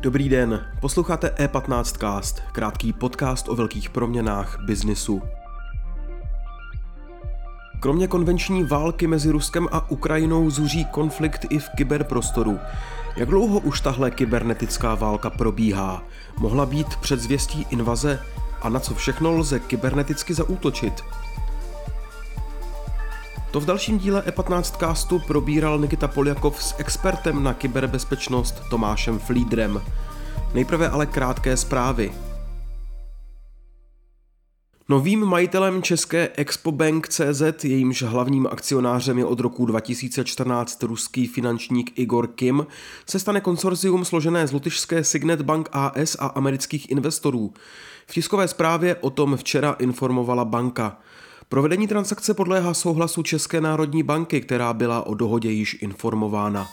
Dobrý den, posloucháte E15cast, krátký podcast o velkých proměnách biznisu. Kromě konvenční války mezi Ruskem a Ukrajinou zuří konflikt i v kyberprostoru. Jak dlouho už tahle kybernetická válka probíhá? Mohla být předzvěstí invaze? A na co všechno lze kyberneticky zaútočit? To v dalším díle E15 castu probíral Nikita Poljakov s expertem na kyberbezpečnost Tomášem Flídrem. Nejprve ale krátké zprávy. Novým majitelem české Expobank CZ, jejímž hlavním akcionářem je od roku 2014 ruský finančník Igor Kim, se stane konsorzium složené z lotyšské Signet Bank AS a amerických investorů. V tiskové zprávě o tom včera informovala banka. Provedení transakce podléhá souhlasu České národní banky, která byla o dohodě již informována.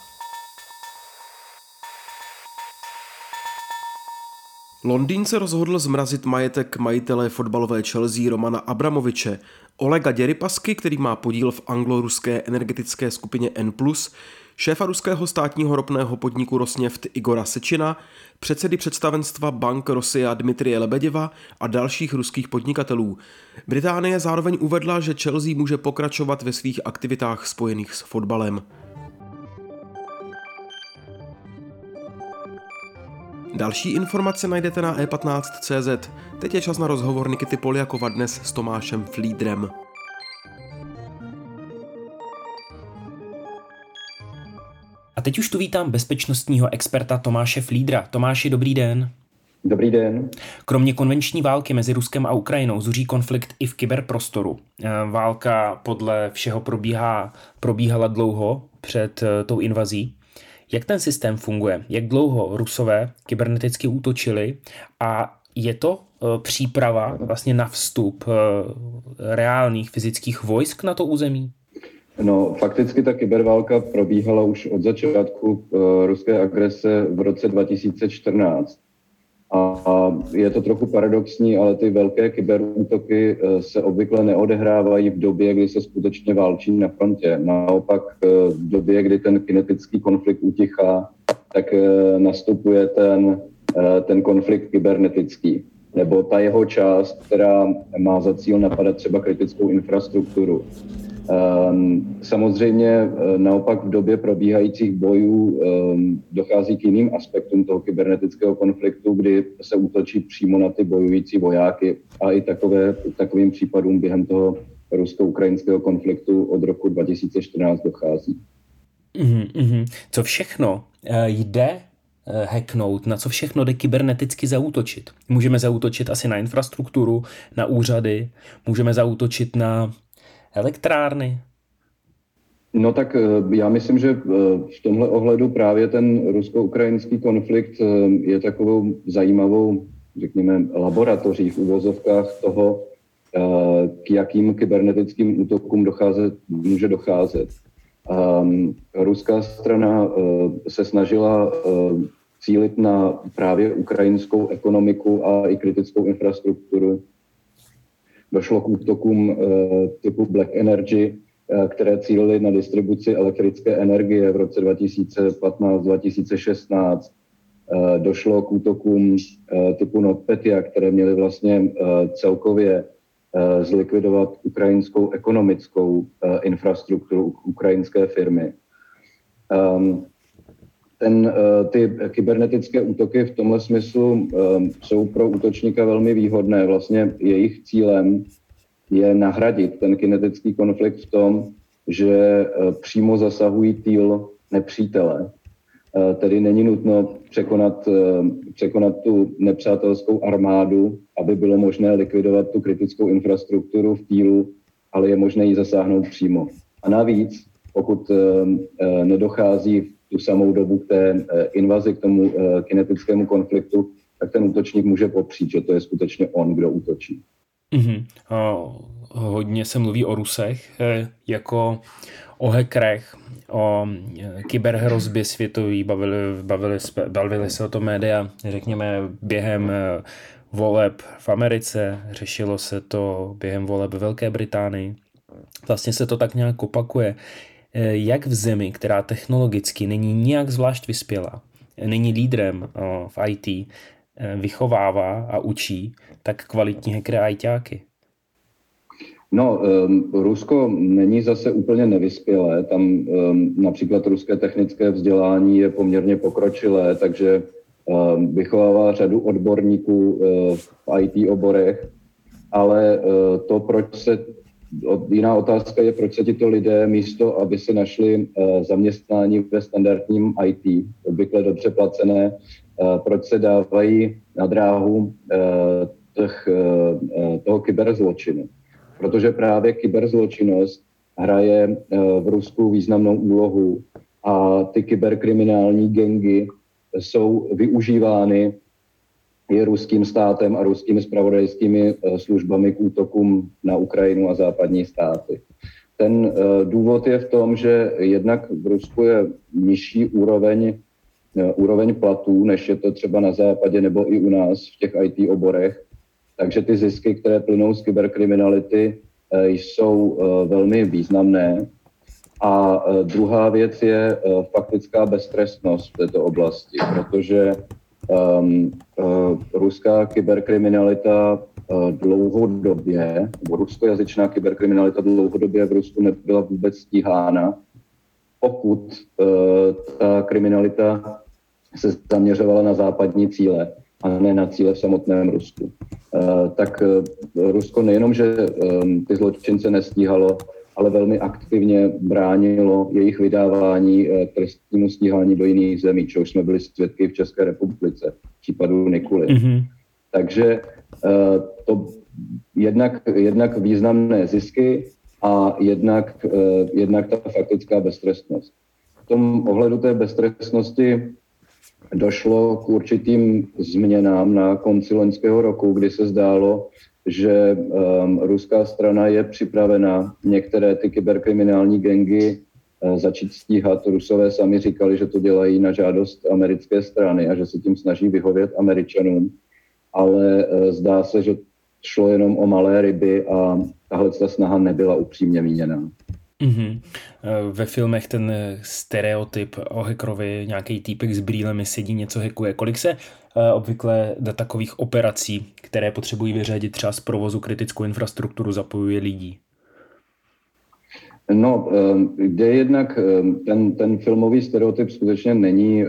Londýn se rozhodl zmrazit majetek majitele fotbalové Chelsea Romana Abramoviče, Olega Děrypasky, který má podíl v anglo-ruské energetické skupině N+, šéfa ruského státního ropného podniku Rosneft Igora Sečina, předsedy představenstva bank Rosia Dmitrie Lebeděva a dalších ruských podnikatelů. Británie zároveň uvedla, že Chelsea může pokračovat ve svých aktivitách spojených s fotbalem. Další informace najdete na e15.cz. Teď je čas na rozhovor Nikity Poliakova dnes s Tomášem Flídrem. A teď už tu vítám bezpečnostního experta Tomáše Flídra. Tomáši, dobrý den. Dobrý den. Kromě konvenční války mezi Ruskem a Ukrajinou zuří konflikt i v kyberprostoru. Eh, válka podle všeho probíhá, probíhala dlouho před eh, tou invazí. Jak ten systém funguje? Jak dlouho Rusové kyberneticky útočili? A je to eh, příprava vlastně na vstup reálných fyzických vojsk na to území? No, fakticky ta kyberválka probíhala už od začátku uh, ruské agrese v roce 2014. A, je to trochu paradoxní, ale ty velké kyberútoky uh, se obvykle neodehrávají v době, kdy se skutečně válčí na frontě. Naopak uh, v době, kdy ten kinetický konflikt utichá, tak uh, nastupuje ten, ten konflikt kybernetický nebo ta jeho část, která má za cíl napadat třeba kritickou infrastrukturu. Ehm, samozřejmě eh, naopak v době probíhajících bojů ehm, dochází k jiným aspektům toho kybernetického konfliktu, kdy se útočí přímo na ty bojující vojáky a i takové, takovým případům během toho rusko-ukrajinského konfliktu od roku 2014 dochází. Mm-hmm. Co všechno eh, jde eh, hacknout, na co všechno jde kyberneticky zaútočit. Můžeme zaútočit asi na infrastrukturu, na úřady, můžeme zaútočit na elektrárny? No tak eh, já myslím, že eh, v tomhle ohledu právě ten rusko-ukrajinský konflikt eh, je takovou zajímavou, řekněme, laboratoří v uvozovkách toho, k jakým kybernetickým útokům docházet, může docházet. Um, ruská strana se snažila cílit na právě ukrajinskou ekonomiku a i kritickou infrastrukturu došlo k útokům eh, typu Black Energy, eh, které cílily na distribuci elektrické energie v roce 2015-2016. Eh, došlo k útokům typu NotPetya, které měly vlastně celkově zlikvidovat ukrajinskou ekonomickou infrastrukturu ukrajinské firmy. Ten, eh, ty kybernetické útoky v tomhle smyslu eh, jsou pro útočníka velmi výhodné. Vlastně jejich cílem je nahradit ten kinetický konflikt v tom, že eh, přímo zasahují týl nepřítele. Tedy není nutno překonat, překonat tu nepřátelskou armádu, aby bylo možné likvidovat tu kritickou infrastrukturu v týlu, ale je možné ji zasáhnout přímo. A navíc, pokud nedochází tu samou dobu k té eh, invazi, k tomu eh, kinetickému konfliktu, tak ten útočník může popřít, že to je skutečně on, kdo útočí. Mm-hmm. hodně se mluví o Rusech jako o hackerech, o kyberhrozbě světový, bavili, bavili, bavili se o to média, řekněme, během voleb v Americe, řešilo se to během voleb ve Velké Británii. Vlastně se to tak nějak opakuje. Eh, jak v zemi, která technologicky není nijak zvlášť vyspělá, není lídrem v IT, vychovává a učí tak kvalitní hackery a ITáky? No, um, Rusko není zase úplně nevyspělé. Tam um, například ruské technické vzdělání je poměrně pokročilé, takže um, vychovává řadu odborníků uh, v IT oborech, ale uh, to, proč se Jiná otázka je, proč se tito lidé místo, aby si našli uh, zaměstnání ve standardním IT, obvykle dobře placené, uh, proč se dávají na dráhu těch, toho kyberzločinu? Protože právě kyberzločinnost hraje eh, v Rusku významnou úlohu a ty kyberkriminální gengy jsou využívány i ruským státem a ruskými spravodajskými eh, službami k útokům na Ukrajinu a západní státy. Ten eh, důvod je v tom, že jednak v Rusku je nižší úroveň, úroveň platů, než je to třeba na západě nebo i u nás v těch IT oborech. Takže ty zisky, které plynou z kyberkriminality, eh, jsou eh, velmi významné. A eh, druhá věc je faktická beztrestnost v této oblasti, protože um, uh, ruská kyberkriminalita uh, dlouhodobě, ruskojazyčná kyberkriminalita dlouhodobě v Rusku nebyla vůbec stíhána, pokud uh, ta kriminalita se zaměřovala na západní cíle a ne na cíle v samotném Rusku. Eh, tak eh, Rusko nejenom, že ehm, ty zločince nestíhalo, ale velmi aktivně bránilo jejich vydávání eh, trestnímu stíhání do jiných zemí, čehož jsme byli svědky v České republice, v případu Nikuly. Mm-hmm. Takže to jednak, jednak významné zisky a jednak, jednak ta faktická beztrestnost. V tom ohledu té beztrestnosti došlo k určitým změnám na konci loňského roku, kdy se zdálo, že um, ruská strana je připravena některé ty kyberkriminální gengy uh, začít stíhat. Rusové sami říkali, že to dělají na žádost americké strany a že se tím snaží vyhovět američanům, ale uh, zdá se, že šlo jenom o malé ryby a tahle snaha nebyla upřímně míněná. Mm-hmm. Ve filmech ten stereotyp o hackerovi, nějaký týpek s brýlemi sedí, něco hackuje. Kolik se uh, obvykle do takových operací, které potřebují vyřadit třeba z provozu kritickou infrastrukturu, zapojuje lidí? No, kde jednak ten, ten filmový stereotyp skutečně není,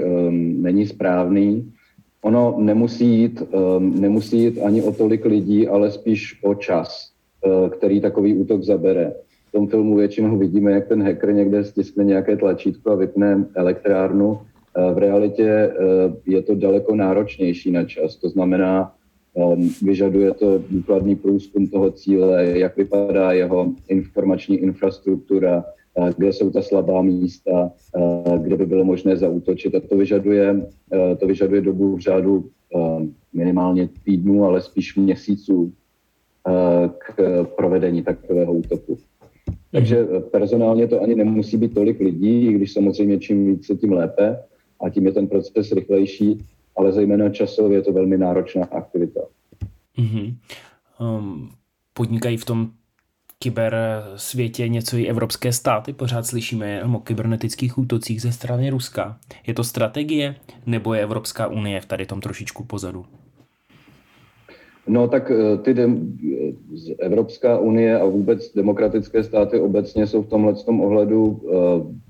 není správný. Ono nemusí jít, nemusí jít ani o tolik lidí, ale spíš o čas, který takový útok zabere v tom filmu většinou vidíme, jak ten hacker někde stiskne nějaké tlačítko a vypne elektrárnu. Eh, v realitě eh, je to daleko náročnější na čas. To znamená, ehm, vyžaduje to důkladný průzkum toho cíle, jak vypadá jeho informační infrastruktura, eh, kde jsou ta slabá místa, kde by bylo možné zaútočit. A to vyžaduje, to vyžaduje dobu v řádu ehm, minimálně týdnů, ale spíš měsíců k provedení takového útoku. Takže personálně to ani nemusí být tolik lidí, i když samozřejmě čím více, tím lépe a tím je ten proces rychlejší, ale zejména časově je to velmi náročná aktivita. Mm-hmm. Um, podnikají v tom kyber světě něco i evropské státy. Pořád slyšíme o kybernetických útocích ze strany Ruska. Je to strategie nebo je Evropská unie v tady tom trošičku pozadu? No tak eh, ty de- Evropská unie a vůbec demokratické státy obecně jsou v tomhle tom ohledu uh,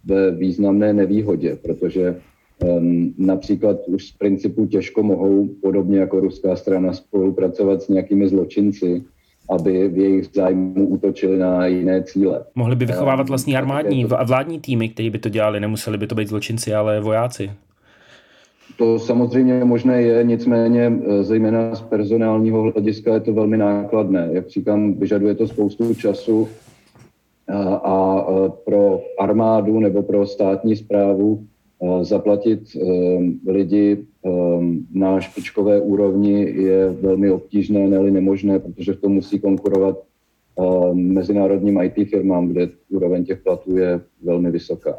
ve významné nevýhodě, protože um, například už z principu těžko mohou, podobně jako ruská strana, spolupracovat s nějakými zločinci, aby v jejich zájmu útočili na jiné cíle. Mohli by vychovávat vlastní armádní a vládní týmy, kteří by to dělali, nemuseli by to být zločinci, ale vojáci. To samozřejmě možné je, nicméně eh, zejména z personálního hlediska je to velmi nákladné. Jak říkám, vyžaduje to spoustu času a, a eh, pro armádu nebo pro státní zprávu eh, zaplatit lidi na špičkové úrovni je velmi obtížné, ne nemožné, protože v tom musí konkurovat mezinárodním IT firmám, kde úroveň těch platů je velmi vysoká.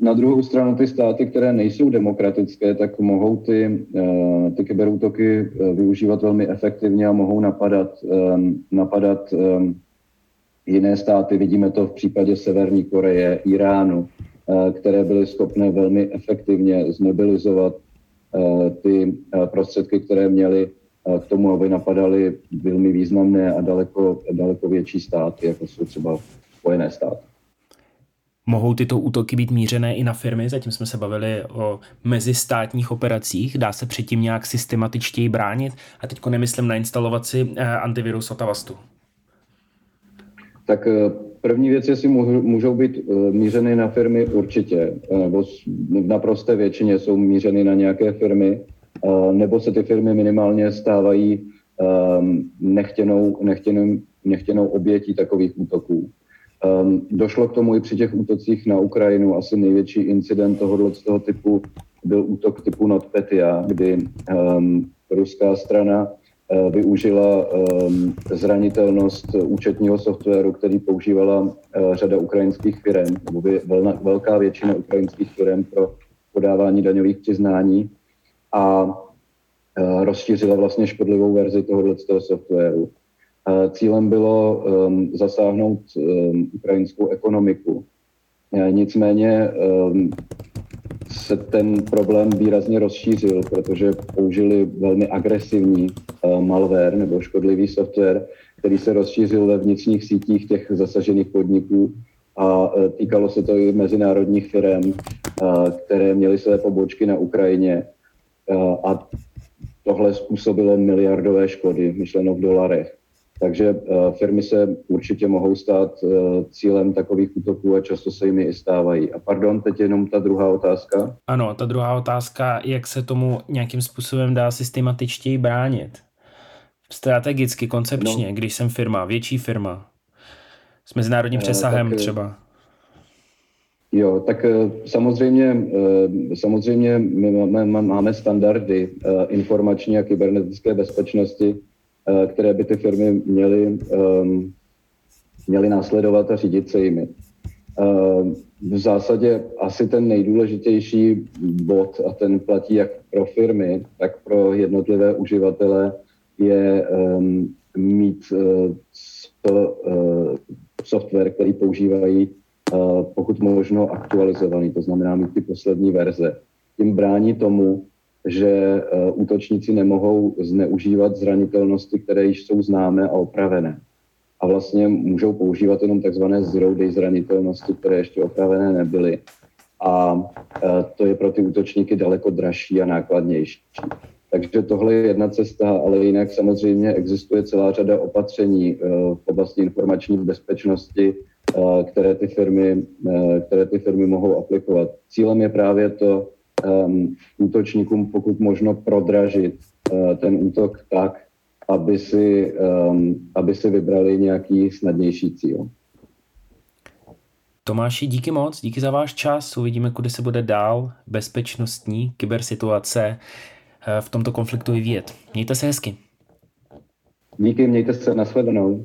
Na druhou stranu ty státy, které nejsou demokratické, tak mohou ty, eh, ty kyberútoky eh, využívat velmi efektivně a mohou napadat, ehm, napadat ehm, jiné státy. Vidíme to v případě Severní Koreje, Iránu, eh, které byly schopné velmi efektivně zmobilizovat ty prostředky, které měly k tomu, aby napadaly velmi významné a daleko, daleko větší státy, jako jsou třeba Spojené státy. Mohou tyto útoky být mířené i na firmy? Zatím jsme se bavili o mezistátních operacích. Dá se předtím nějak systematičtěji bránit? A teď nemyslím nainstalovat si eh, antivirus od Avastu. Tak eh, první věc, jestli můžou být eh, mířeny na firmy, určitě. Nebo v naprosté většině jsou mířeny na nějaké firmy, nebo se ty firmy minimálně stávají ehm, nechtěnou, nechtěnou, nechtěnou obětí takových útoků. Um, došlo k tomu i při těch útocích na Ukrajinu. Asi největší incident tohoto z toho typu byl útok typu NotPetya, kdy um, ruská strana uh, využila um, zranitelnost účetního softwaru, který používala uh, řada ukrajinských firm, nebo velna, velká většina ukrajinských firm pro podávání daňových přiznání a uh, rozšířila vlastně škodlivou verzi tohoto softwaru. Cílem bylo um, zasáhnout um, ukrajinskou ekonomiku. E, nicméně um, se ten problém výrazně rozšířil, protože použili velmi agresivní uh, malware nebo škodlivý software, který se rozšířil ve vnitřních sítích těch zasažených podniků a uh, týkalo se to i mezinárodních firm, které měly své pobočky na Ukrajině. A tohle způsobilo miliardové škody, myšleno v dolarech. Takže uh, firmy se určitě mohou stát uh, cílem takových útoků a často se jimi i stávají. A pardon, teď jenom ta druhá otázka. Ano, ta druhá otázka, jak se tomu nějakým způsobem dá systematičtěji bránit. Strategicky, koncepčně, no. když jsem firma, větší firma, s mezinárodním eh, přesahem tak, třeba. Jo, tak samozřejmě, samozřejmě my máme, máme standardy informační a kybernetické bezpečnosti, Eh, které by ty firmy měly, um, měly následovat a řídit se jimi. Uh, v zásadě asi ten nejdůležitější bod, a ten platí jak pro firmy, tak pro jednotlivé uživatele, je um, mít uh, uh, software, který používají pokud možno aktualizovaný, to znamená mít ty poslední verze. Tím brání tomu, že eh, útočníci nemohou zneužívat zranitelnosti, které již jsou známé a opravené. A vlastně můžou používat jenom takzvané zero day zranitelnosti, které ještě opravené nebyly. A eh, to je pro ty útočníky daleko dražší a nákladnější. Takže tohle je jedna cesta, ale jinak samozřejmě existuje celá řada opatření eh, v oblasti informační bezpečnosti, které ty firmy, které ty firmy mohou aplikovat. Cílem je právě to, um, útočníkům pokud možno prodražit uh, ten útok tak, aby si, um, aby si vybrali nějaký snadnější cíl. Tomáši, díky moc, díky za váš čas. Uvidíme, kudy se bude dál bezpečnostní kybersituace uh, v tomto konfliktu vyvíjet. Mějte se hezky. Díky, mějte se, nashledanou.